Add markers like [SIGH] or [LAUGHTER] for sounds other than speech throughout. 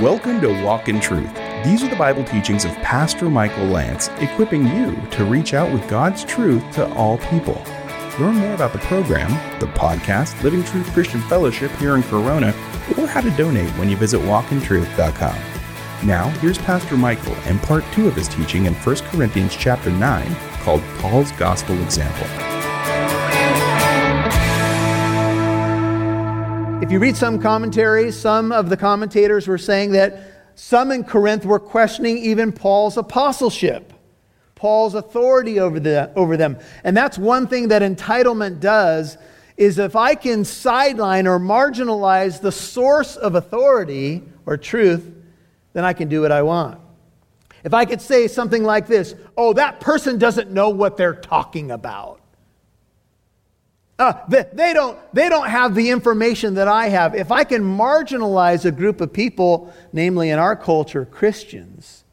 Welcome to Walk in Truth. These are the Bible teachings of Pastor Michael Lance, equipping you to reach out with God's truth to all people. Learn more about the program, the podcast, Living Truth Christian Fellowship here in Corona, or how to donate when you visit walkintruth.com. Now, here's Pastor Michael and part 2 of his teaching in 1 Corinthians chapter 9 called Paul's Gospel Example. If you read some commentaries, some of the commentators were saying that some in Corinth were questioning even Paul's apostleship, Paul's authority over, the, over them. And that's one thing that entitlement does is if I can sideline or marginalize the source of authority or truth, then I can do what I want. If I could say something like this, oh, that person doesn't know what they're talking about. Uh, they, they, don't, they don't have the information that I have. If I can marginalize a group of people, namely in our culture, Christians,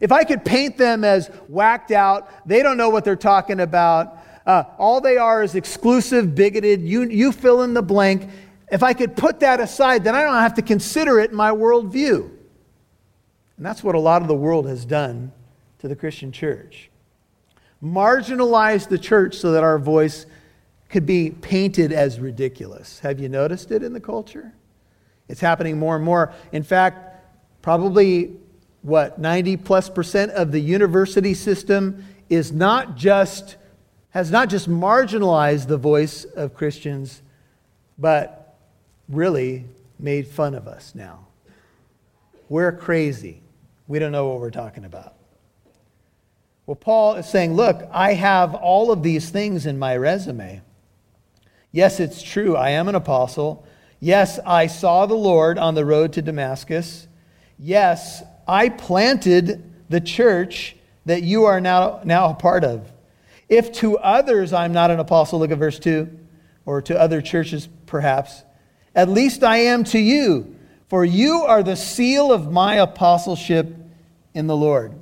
if I could paint them as whacked out, they don't know what they're talking about, uh, all they are is exclusive, bigoted, you, you fill in the blank. If I could put that aside, then I don't have to consider it in my worldview. And that's what a lot of the world has done to the Christian church. Marginalize the church so that our voice could be painted as ridiculous. Have you noticed it in the culture? It's happening more and more. In fact, probably what 90 plus percent of the university system is not just has not just marginalized the voice of Christians, but really made fun of us now. We're crazy. We don't know what we're talking about. Well, Paul is saying, Look, I have all of these things in my resume. Yes, it's true. I am an apostle. Yes, I saw the Lord on the road to Damascus. Yes, I planted the church that you are now, now a part of. If to others I'm not an apostle, look at verse 2, or to other churches perhaps, at least I am to you, for you are the seal of my apostleship in the Lord.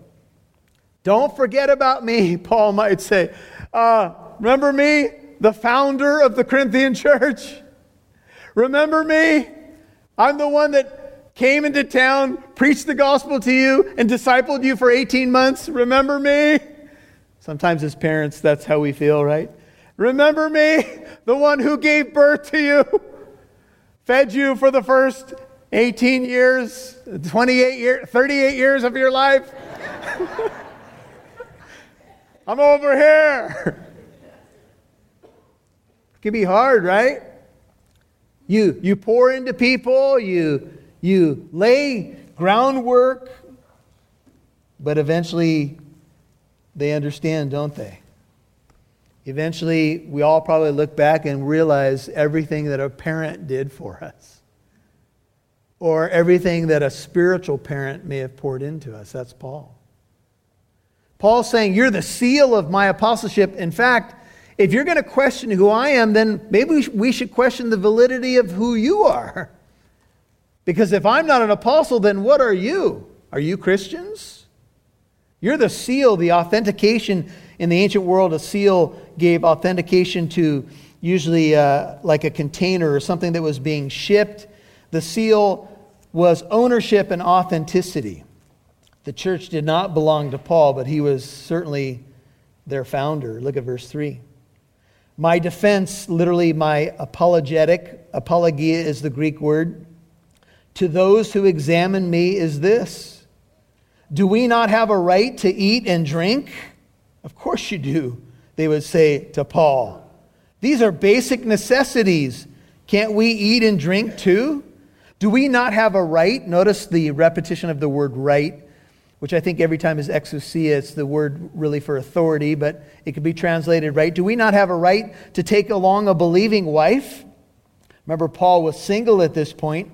Don't forget about me, [LAUGHS] Paul might say. Uh, remember me? The founder of the Corinthian [LAUGHS] church. Remember me? I'm the one that came into town, preached the gospel to you, and discipled you for 18 months. Remember me? Sometimes as parents, that's how we feel, right? Remember me? The one who gave birth to you, fed you for the first 18 years, 28 years, 38 years of your life. [LAUGHS] I'm over here can be hard, right? You, you pour into people, you, you lay groundwork, but eventually they understand, don't they? Eventually, we all probably look back and realize everything that a parent did for us, or everything that a spiritual parent may have poured into us. That's Paul. Paul's saying, You're the seal of my apostleship. In fact, if you're going to question who I am, then maybe we should question the validity of who you are. [LAUGHS] Because if I'm not an apostle, then what are you? Are you Christians? You're the seal, the authentication in the ancient world. A seal gave authentication to usually uh, like a container or something that was being shipped. The seal was ownership and authenticity. The church did not belong to Paul, but he was certainly their founder. Look at verse 3. My defense, literally my apologetic, apologia is the Greek word, to those who examine me is this Do we not have a right to eat and drink? Of course you do, they would say to Paul. These are basic necessities. Can't we eat and drink too? Do we not have a right? Notice the repetition of the word right which I think every time is exousia, it's the word really for authority, but it could be translated right. Do we not have a right to take along a believing wife? Remember, Paul was single at this point,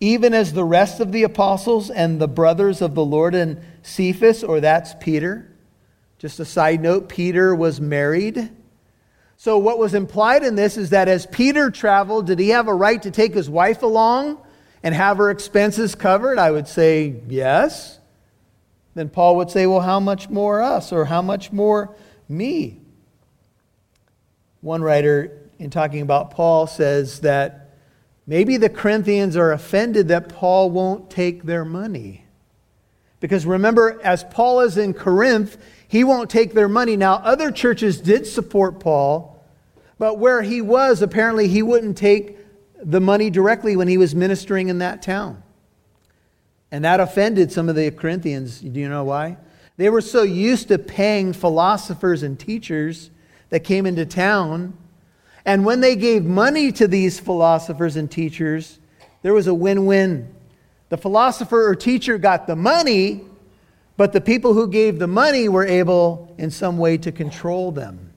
even as the rest of the apostles and the brothers of the Lord and Cephas, or that's Peter. Just a side note, Peter was married. So, what was implied in this is that as Peter traveled, did he have a right to take his wife along and have her expenses covered? I would say yes then Paul would say, Well, how much more us, or how much more me? One writer, in talking about Paul, says that Maybe the Corinthians are offended that Paul won't take their money. Because remember, as Paul is in Corinth, he won't take their money. Now, other churches did support Paul, but where he was, apparently he wouldn't take the money directly when he was ministering in that town. And that offended some of the Corinthians. Do you know why? They were so used to paying philosophers and teachers that came into town. And when they gave money to these philosophers and teachers, there was a win win. The philosopher or teacher got the money, but the people who gave the money were able in some way to control them.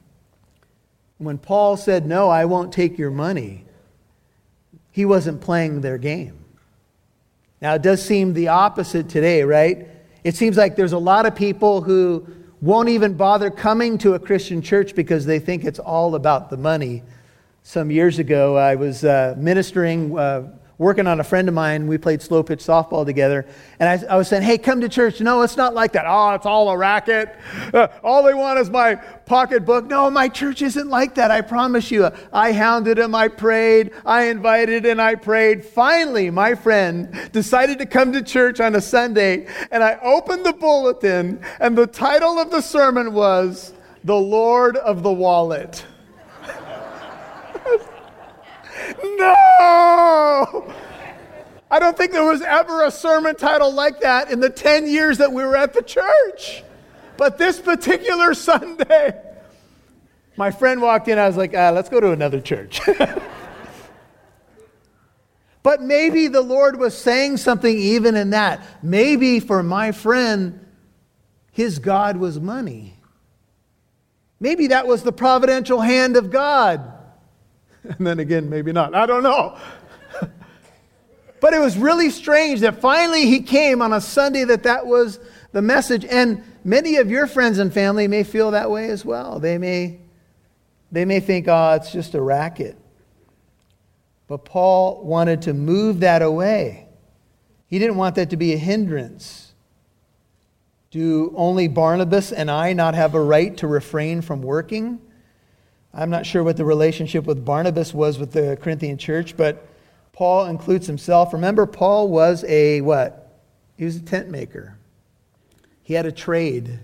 When Paul said, No, I won't take your money, he wasn't playing their game. Now, it does seem the opposite today, right? It seems like there's a lot of people who won't even bother coming to a Christian church because they think it's all about the money. Some years ago, I was uh, ministering. Uh, working on a friend of mine. We played slow pitch softball together. And I, I, was saying, hey, come to church. No, it's not like that. Oh, it's all a racket. Uh, all they want is my pocketbook. No, my church isn't like that. I promise you. I hounded him. I prayed. I invited and I prayed. Finally, my friend decided to come to church on a Sunday. And I opened the bulletin, and the title of the sermon was The Lord of the Wallet. [LAUGHS] No! I don't think there was ever a sermon title like that in the 10 years that we were at the church. But this particular [LAUGHS] Sunday, my friend walked in. I was like, ah, let's go to another church. [LAUGHS] but maybe the Lord was saying something even in that. Maybe for my friend, his God was money. Maybe that was the providential hand of God. [LAUGHS] And then again, maybe not. I don't know. [LAUGHS] but it was really strange that finally he came on a Sunday that that was the message. And many of your friends and family may feel that way as well. They may, they may think, oh, it's just a racket. But Paul wanted to move that away. He didn't want that to be a hindrance. Do only Barnabas and I not have a right to refrain from working? I'm not sure what the relationship with Barnabas was with the Corinthian church, but Paul includes himself. Remember, Paul was a what? He was a tent maker. He had a trade.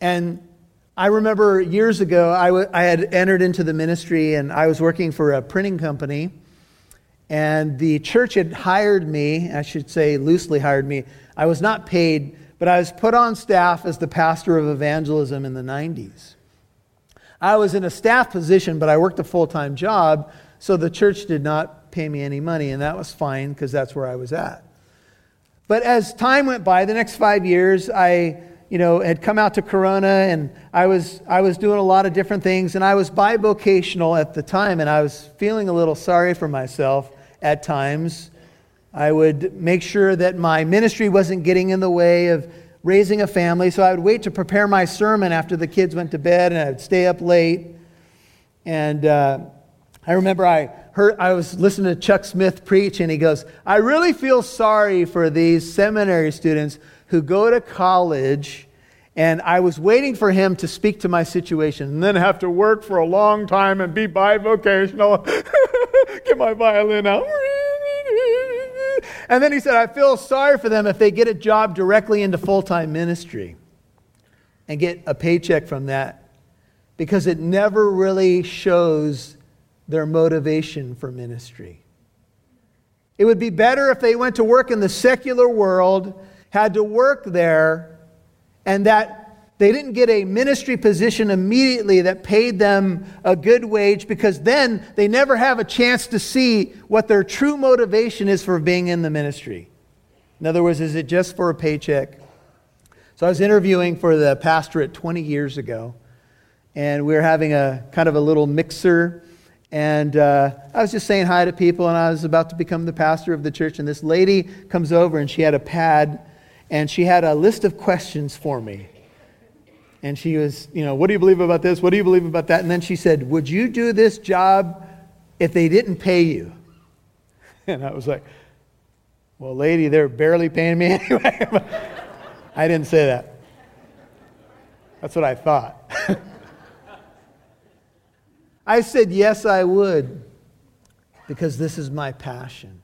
And I remember years ago, I, w- I had entered into the ministry and I was working for a printing company. And the church had hired me, I should say loosely hired me. I was not paid, but I was put on staff as the pastor of evangelism in the 90s. I was in a staff position, but I worked a full time job, so the church did not pay me any money, and that was fine because that's where I was at. But as time went by, the next five years, I you know, had come out to Corona and I was, I was doing a lot of different things and I was bivocational at the time and I was feeling a little sorry for myself at times. I would make sure that my ministry wasn't getting in the way of raising a family, so I would wait to prepare my sermon after the kids went to bed, and I would stay up late. And uh, I remember I heard I was listening to Chuck Smith preach, and he goes, "I really feel sorry for these seminary students who go to college." And I was waiting for him to speak to my situation and then have to work for a long time and be bivocational. [LAUGHS] Get my violin out. And then he said, I feel sorry for them if they get a job directly into full time ministry and get a paycheck from that because it never really shows their motivation for ministry. It would be better if they went to work in the secular world, had to work there, and that they didn't get a ministry position immediately that paid them a good wage because then they never have a chance to see what their true motivation is for being in the ministry. In other words, is it just for a paycheck? So I was interviewing for the pastorate 20 years ago, and we were having a kind of a little mixer. And uh, I was just saying hi to people, and I was about to become the pastor of the church. And this lady comes over, and she had a pad, and she had a list of questions for me and she was, you know, what do you believe about this? What do you believe about that? And then she said, Would you do this job if they didn't pay you? [LAUGHS] And I was like, Well, lady, they're barely paying me [LAUGHS] anyway. I didn't say that. That's what I thought. [LAUGHS] I said, Yes, I would. because this is my passion.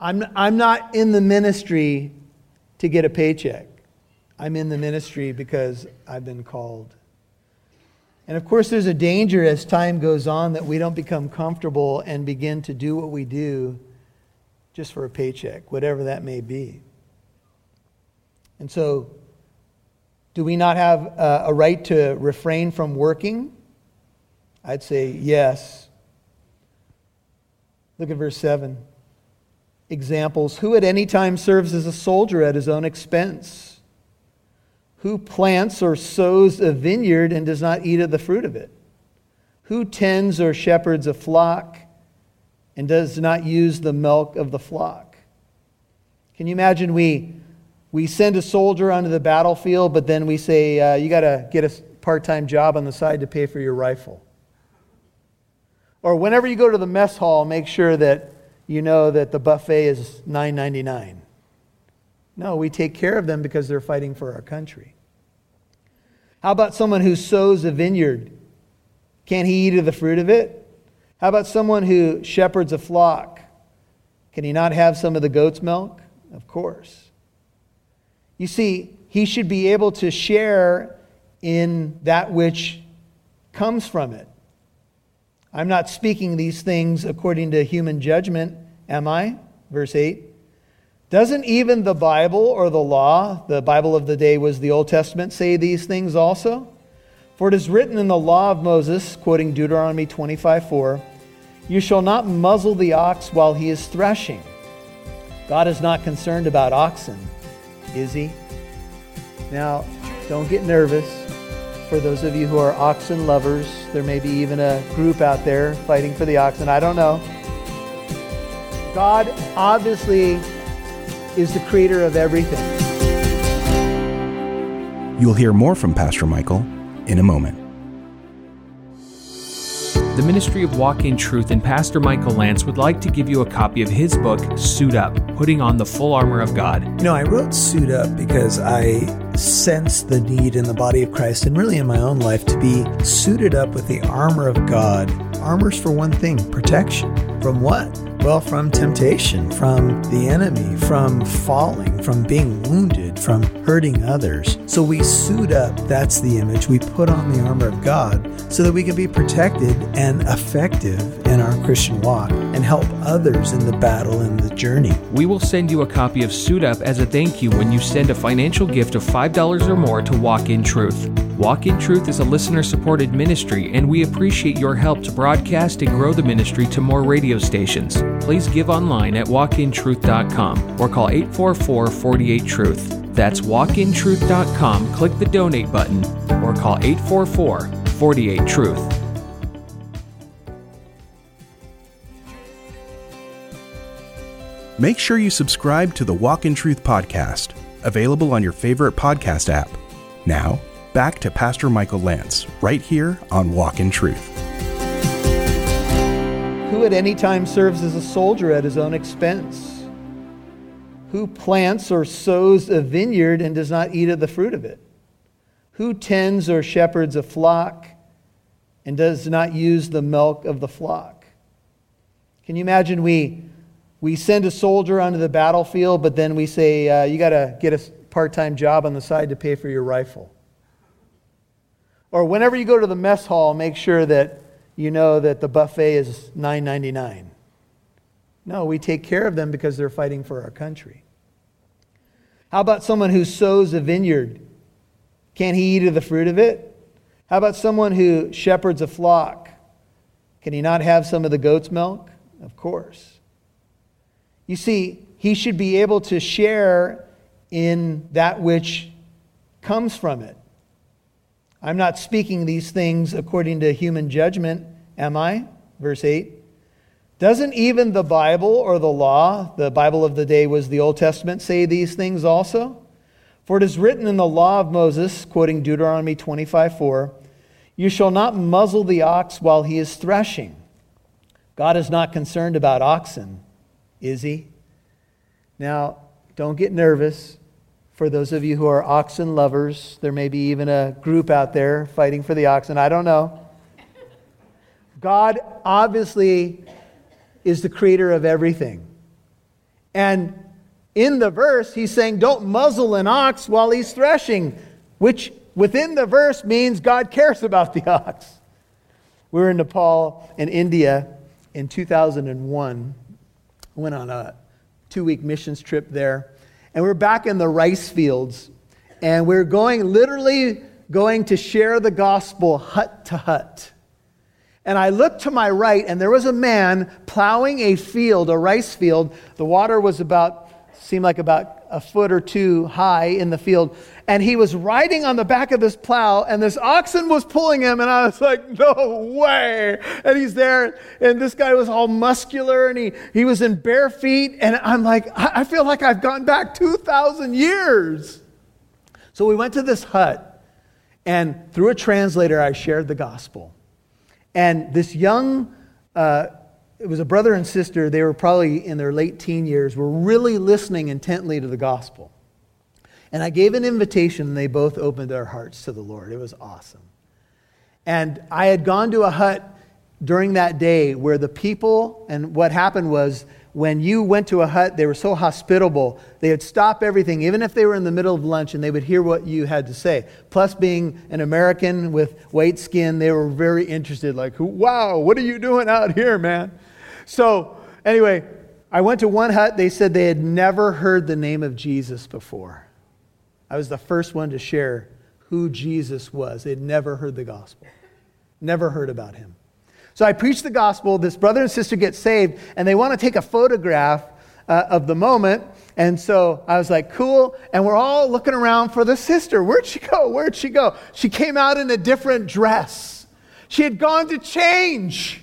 I'm, I'm not in the ministry to get a paycheck. I'm in the ministry because I've been called. And of course, there's a danger as time goes on that we don't become comfortable and begin to do what we do just for a paycheck, whatever that may be. And so, do we not have a, right to refrain from working? I'd say yes. Look at verse 7. Examples Who at any time serves as a soldier at his own expense? Who plants or sows a vineyard and does not eat of the fruit of it? Who tends or shepherds a flock and does not use the milk of the flock? Can you imagine we, we send a soldier onto the battlefield, but then we say, uh, you got to get a part time job on the side to pay for your rifle? Or whenever you go to the mess hall, make sure that you know that the buffet is $9.99. No, we take care of them because they're fighting for our country. How about someone who sows a vineyard? Can he eat of the fruit of it? How about someone who shepherds a flock? Can he not have some of the goat's milk? Of course. You see, he should be able to share in that which comes from it. I'm not speaking these things according to human judgment, am I? Verse 8. Doesn't even the Bible or the law, the Bible of the day was the Old Testament, say these things also? For it is written in the law of Moses, quoting Deuteronomy 25 4, You shall not muzzle the ox while he is threshing. God is not concerned about oxen, is he? Now, don't get nervous for those of you who are oxen lovers. There may be even a group out there fighting for the oxen. I don't know. God obviously is the creator of everything. You'll hear more from Pastor Michael in a moment the Ministry of Walk in Truth and Pastor Michael Lance would like to give you a copy of his book, Suit Up Putting on the Full Armor of God. You know, I wrote Suit Up because I sense the need in the body of Christ and really in my own life to be suited up with the armor of God. Armor's for one thing protection. From what? Well, from temptation, from the enemy, from falling, from being wounded, from hurting others. So we suit up, that's the image. We put on the armor of God so that we can be protected and effective in our Christian walk and help others in the battle and the journey. We will send you a copy of Suit Up as a thank you when you send a financial gift of $5 or more to Walk in Truth. Walk in Truth is a listener supported ministry, and we appreciate your help to broadcast and grow the ministry to more radio stations please give online at walkintruth.com or call 844 48 Truth. That's walkintruth.com, click the donate button, or call 844 48 Truth. Make sure you subscribe to the Walk in Truth podcast, available on your favorite podcast app. Now, back to Pastor Michael Lance, right here on Walk in Truth who at any time serves as a soldier at his own expense? Who plants or sows a vineyard and does not eat of the fruit of it? Who tends or shepherds a flock and does not use the milk of the flock? Can you imagine we, we send a soldier onto the battlefield, but then we say, uh, you got to get a part time job on the side to pay for your rifle? Or whenever you go to the mess hall, make sure that you know that the buffet is $9.99. No, we take care of them because they're fighting for our country. How about someone who sows a vineyard? Can he eat of the fruit of it? How about someone who shepherds a flock? Can he not have some of the goat's milk? Of course. You see, he should be able to share in that which comes from it. I'm not speaking these things according to human judgment, am I? Verse 8. Doesn't even the Bible or the law, the Bible of the day was the Old Testament, say these things also? For it is written in the law of Moses, quoting Deuteronomy 25 4, You shall not muzzle the ox while he is threshing. God is not concerned about oxen, is he? Now, don't get nervous for those of you who are oxen lovers. There may be even a group out there fighting for the oxen. I don't know. God obviously is the creator of everything. And in the verse, he's saying, Don't muzzle an ox while he's threshing, which within the verse means God cares about the [LAUGHS] ox. We were in Nepal and India in 2001. I went on a two week missions trip there. And we we're back in the rice fields. And we're going, literally going to share the gospel hut to hut. And I looked to my right, and there was a man plowing a field, a rice field. The water was about, seemed like about a foot or two high in the field. And he was riding on the back of this plow, and this oxen was pulling him. And I was like, no way. And he's there, and this guy was all muscular, and he, he was in bare feet. And I'm like, I, I feel like I've gone back 2,000 years. So we went to this hut, and through a translator, I shared the gospel. And this young, uh, it was a brother and sister, they were probably in their late teen years, were really listening intently to the gospel. And I gave an invitation, and they both opened their hearts to the Lord. It was awesome. And I had gone to a hut during that day where the people, and what happened was, when you went to a hut, they were so hospitable. They would stop everything, even if they were in the middle of lunch, and they would hear what you had to say. Plus, being an American with white skin, they were very interested, like, wow, what are you doing out here, man? So, anyway, I went to one hut. They said they had never heard the name of Jesus before. I was the first one to share who Jesus was. They'd never heard the gospel, never heard about him. So I preach the gospel. This brother and sister get saved, and they want to take a photograph uh, of the moment. And so I was like, cool. And we're all looking around for the sister. Where'd she go? Where'd she go? She came out in a different dress. She had gone to change.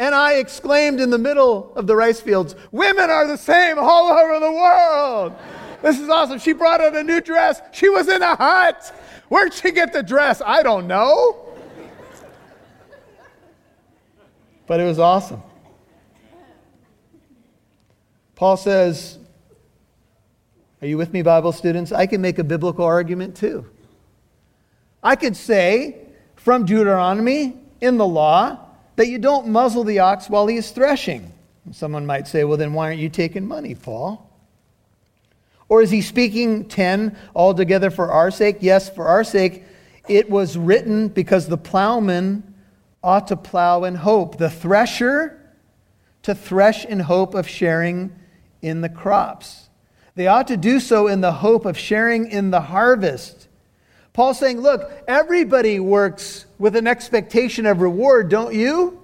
And I exclaimed in the middle of the rice fields, Women are the same all over the world. This is awesome. She brought out a new dress. She was in a hut. Where'd she get the dress? I don't know. but it was awesome. Paul says, Are you with me, Bible students? I can make a biblical argument too. I could say from Deuteronomy in the law that you don't muzzle the ox while he is threshing. Someone might say, Well, then why aren't you taking money, Paul? Or is he speaking 10 altogether for our sake? Yes, for our sake. It was written because the plowman ought to plow in hope. The thresher to thresh in hope of sharing in the crops. They ought to do so in the hope of sharing in the harvest. Paul's saying, look, everybody works with an expectation of reward, don't you?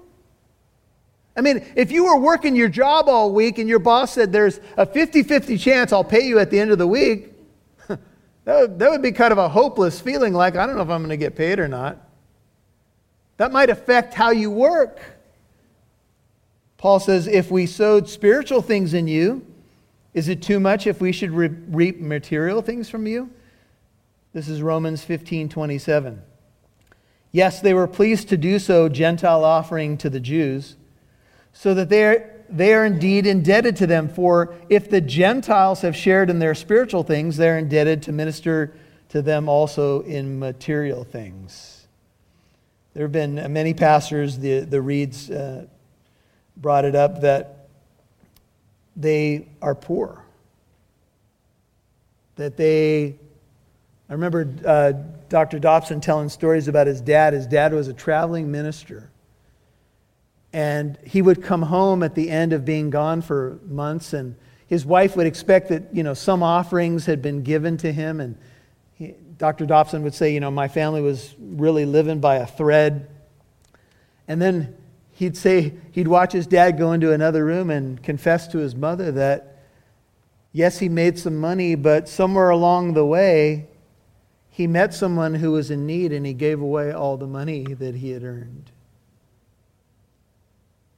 I mean, if you were working your job all week and your boss said there's a 50 50 chance I'll pay you at the end of the week, [LAUGHS] that, would, that would be kind of a hopeless feeling like, I don't know if I'm going to get paid or not. That might affect how you work. Paul says, if we sowed spiritual things in you, is it too much if we should re- reap material things from you? This is Romans 15 27. Yes, they were pleased to do so, Gentile offering to the Jews, so that they are, they are indeed indebted to them. For if the Gentiles have shared in their spiritual things, they're indebted to minister to them also in material things. There have been many pastors, the, the Reeds uh, brought it up, that they are poor. That they, I remember uh, Dr. Dobson telling stories about his dad. His dad was a traveling minister. And he would come home at the end of being gone for months, and his wife would expect that, you know, some offerings had been given to him, and Dr. Dobson would say, you know, my family was really living by a thread. And then he'd say, he'd watch his dad go into another room and confess to his mother that, yes, he made some money, but somewhere along the way, he met someone who was in need and he gave away all the money that he had earned.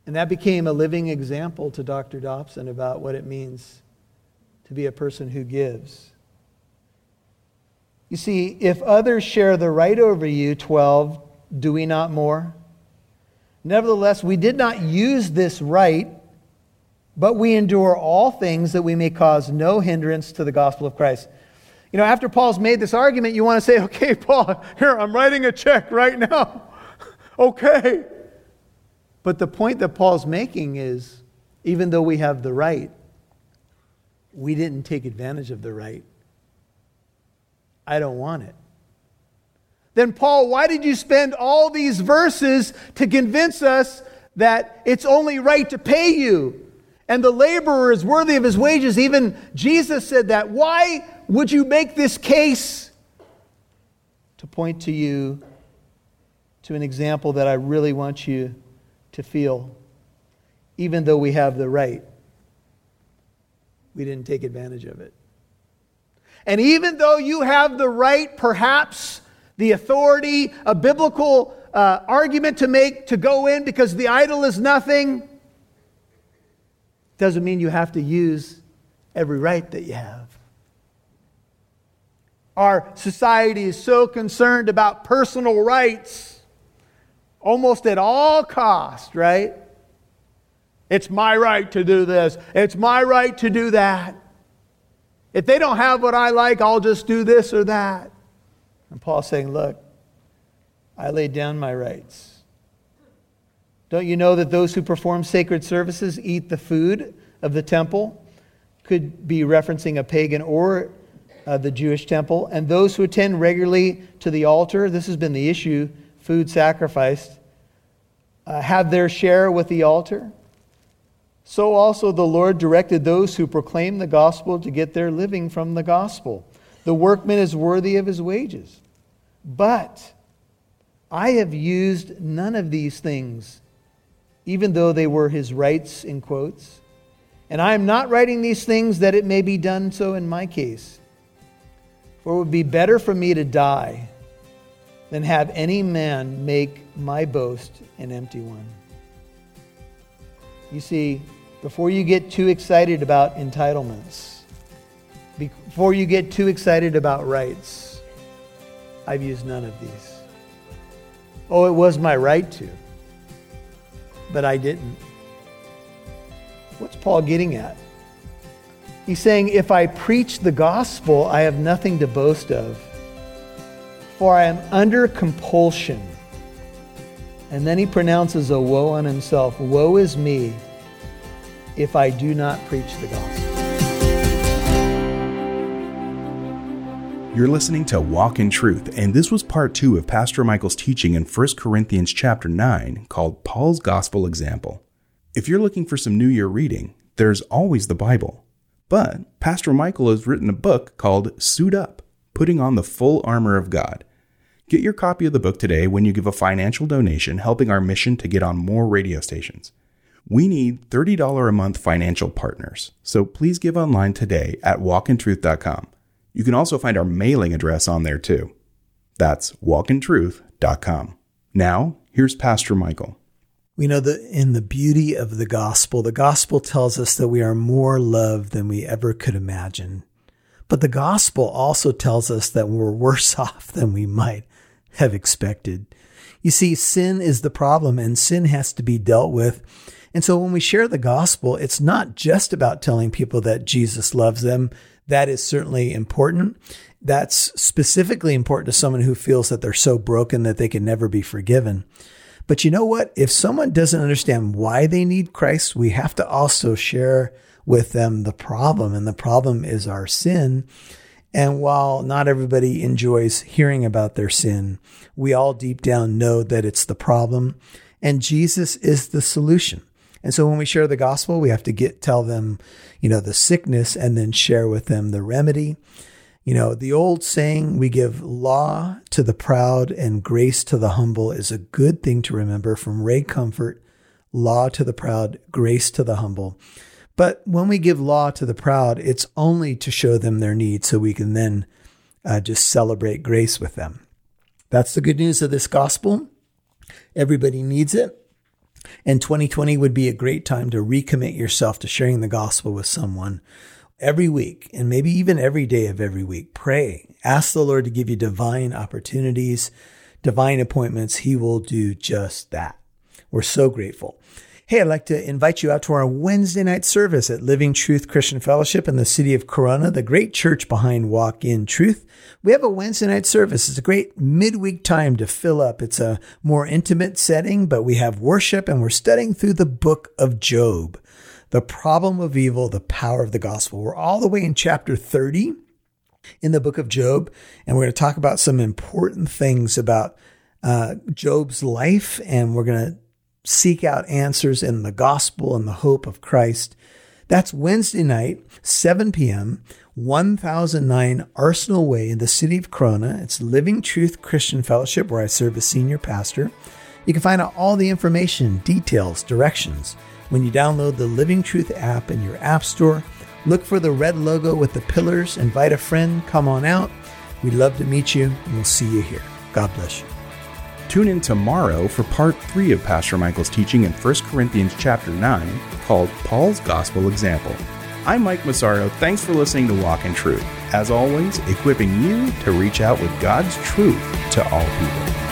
And that became a living example to Dr. Dobson about what it means to be a person who gives. You see, if others share the right over you, 12, do we not more? Nevertheless, we did not use this right, but we endure all things that we may cause no hindrance to the gospel of Christ. You know, after Paul's made this argument, you want to say, [LAUGHS] okay, Paul, here, I'm writing a check right now. [LAUGHS] okay. But the point that Paul's making is even though we have the right, we didn't take advantage of the right. I don't want it. Then, Paul, why did you spend all these verses to convince us that it's only right to pay you? And the laborer is worthy of his wages. Even Jesus said that. Why would you make this case? To point to you to an example that I really want you to feel. Even though we have the right, we didn't take advantage of it. And even though you have the right, perhaps, the authority, a biblical uh, argument to make to go in because the idol is nothing, doesn't mean you have to use every right that you have. Our society is so concerned about personal rights almost at all cost, right? It's my right to do this. It's my right to do that. If they don't have what I like, I'll just do this or that. And Paul's saying, Look, I laid down my rights. Don't you know that those who perform sacred services eat the food of the temple? Could be referencing a pagan or uh, the Jewish temple. And those who attend regularly to the altar, this has been the issue, food sacrificed, uh, have their share with the altar. So also the Lord directed those who proclaim the gospel to get their living from the gospel. The workman is worthy of his wages. But I have used none of these things, even though they were his rights, in quotes. And I am not writing these things that it may be done so in my case. For it would be better for me to die than have any man make my boast an empty one. You see, before you get too excited about entitlements, before you get too excited about rights, I've used none of these. Oh, it was my right to, but I didn't. What's Paul getting at? He's saying, if I preach the gospel, I have nothing to boast of, for I am under compulsion. And then he pronounces a woe on himself Woe is me if I do not preach the gospel. You're listening to Walk in Truth, and this was part two of Pastor Michael's teaching in 1 Corinthians chapter 9 called Paul's Gospel Example. If you're looking for some New Year reading, there's always the Bible. But Pastor Michael has written a book called Suit Up Putting on the Full Armor of God. Get your copy of the book today when you give a financial donation helping our mission to get on more radio stations. We need $30 a month financial partners, so please give online today at walkintruth.com. You can also find our mailing address on there too. That's walkintruth.com. Now, here's Pastor Michael. We know that in the beauty of the gospel, the gospel tells us that we are more loved than we ever could imagine. But the gospel also tells us that we're worse [LAUGHS] off than we might have expected. You see, sin is the problem and sin has to be dealt with. And so when we share the gospel, it's not just about telling people that Jesus loves them. That is certainly important. That's specifically important to someone who feels that they're so broken that they can never be forgiven. But you know what? If someone doesn't understand why they need Christ, we have to also share with them the problem. And the problem is our sin. And while not everybody enjoys hearing about their sin, we all deep down know that it's the problem and Jesus is the solution. And so when we share the gospel, we have to get, tell them, you know, the sickness and then share with them the remedy. You know, the old saying, we give law to the proud and grace to the humble is a good thing to remember from Ray Comfort. Law to the proud, grace to the humble. But when we give law to the proud, it's only to show them their need so we can then uh, just celebrate grace with them. That's the good news of this gospel. Everybody needs it. And 2020 would be a great time to recommit yourself to sharing the gospel with someone every week and maybe even every day of every week. Pray. Ask the Lord to give you divine opportunities, divine appointments. He will do just that. We're so grateful. Hey, I'd like to invite you out to our Wednesday night service at Living Truth Christian Fellowship in the city of Corona, the great church behind Walk in Truth. We have a Wednesday night service. It's a great midweek time to fill up. It's a more intimate setting, but we have worship and we're studying through the book of Job. The problem of evil, the power of the gospel. We're all the way in chapter 30 in the book of Job, and we're going to talk about some important things about uh, Job's life, and we're going to seek out answers in the gospel and the hope of Christ. That's Wednesday night, 7 p.m., 1009 Arsenal Way in the city of Corona. It's Living Truth Christian Fellowship, where I serve as senior pastor. You can find out all the information, details, directions when you download the Living Truth app in your App Store. Look for the red logo with the pillars, invite a friend, come on out. We'd love to meet you, and we'll see you here. God bless you. Tune in tomorrow for part 3 of Pastor Michael's teaching in 1 Corinthians chapter 9 called Paul's Gospel Example. I'm Mike Massaro. Thanks for listening to Walk in Truth. As always, equipping you to reach out with God's truth to all people.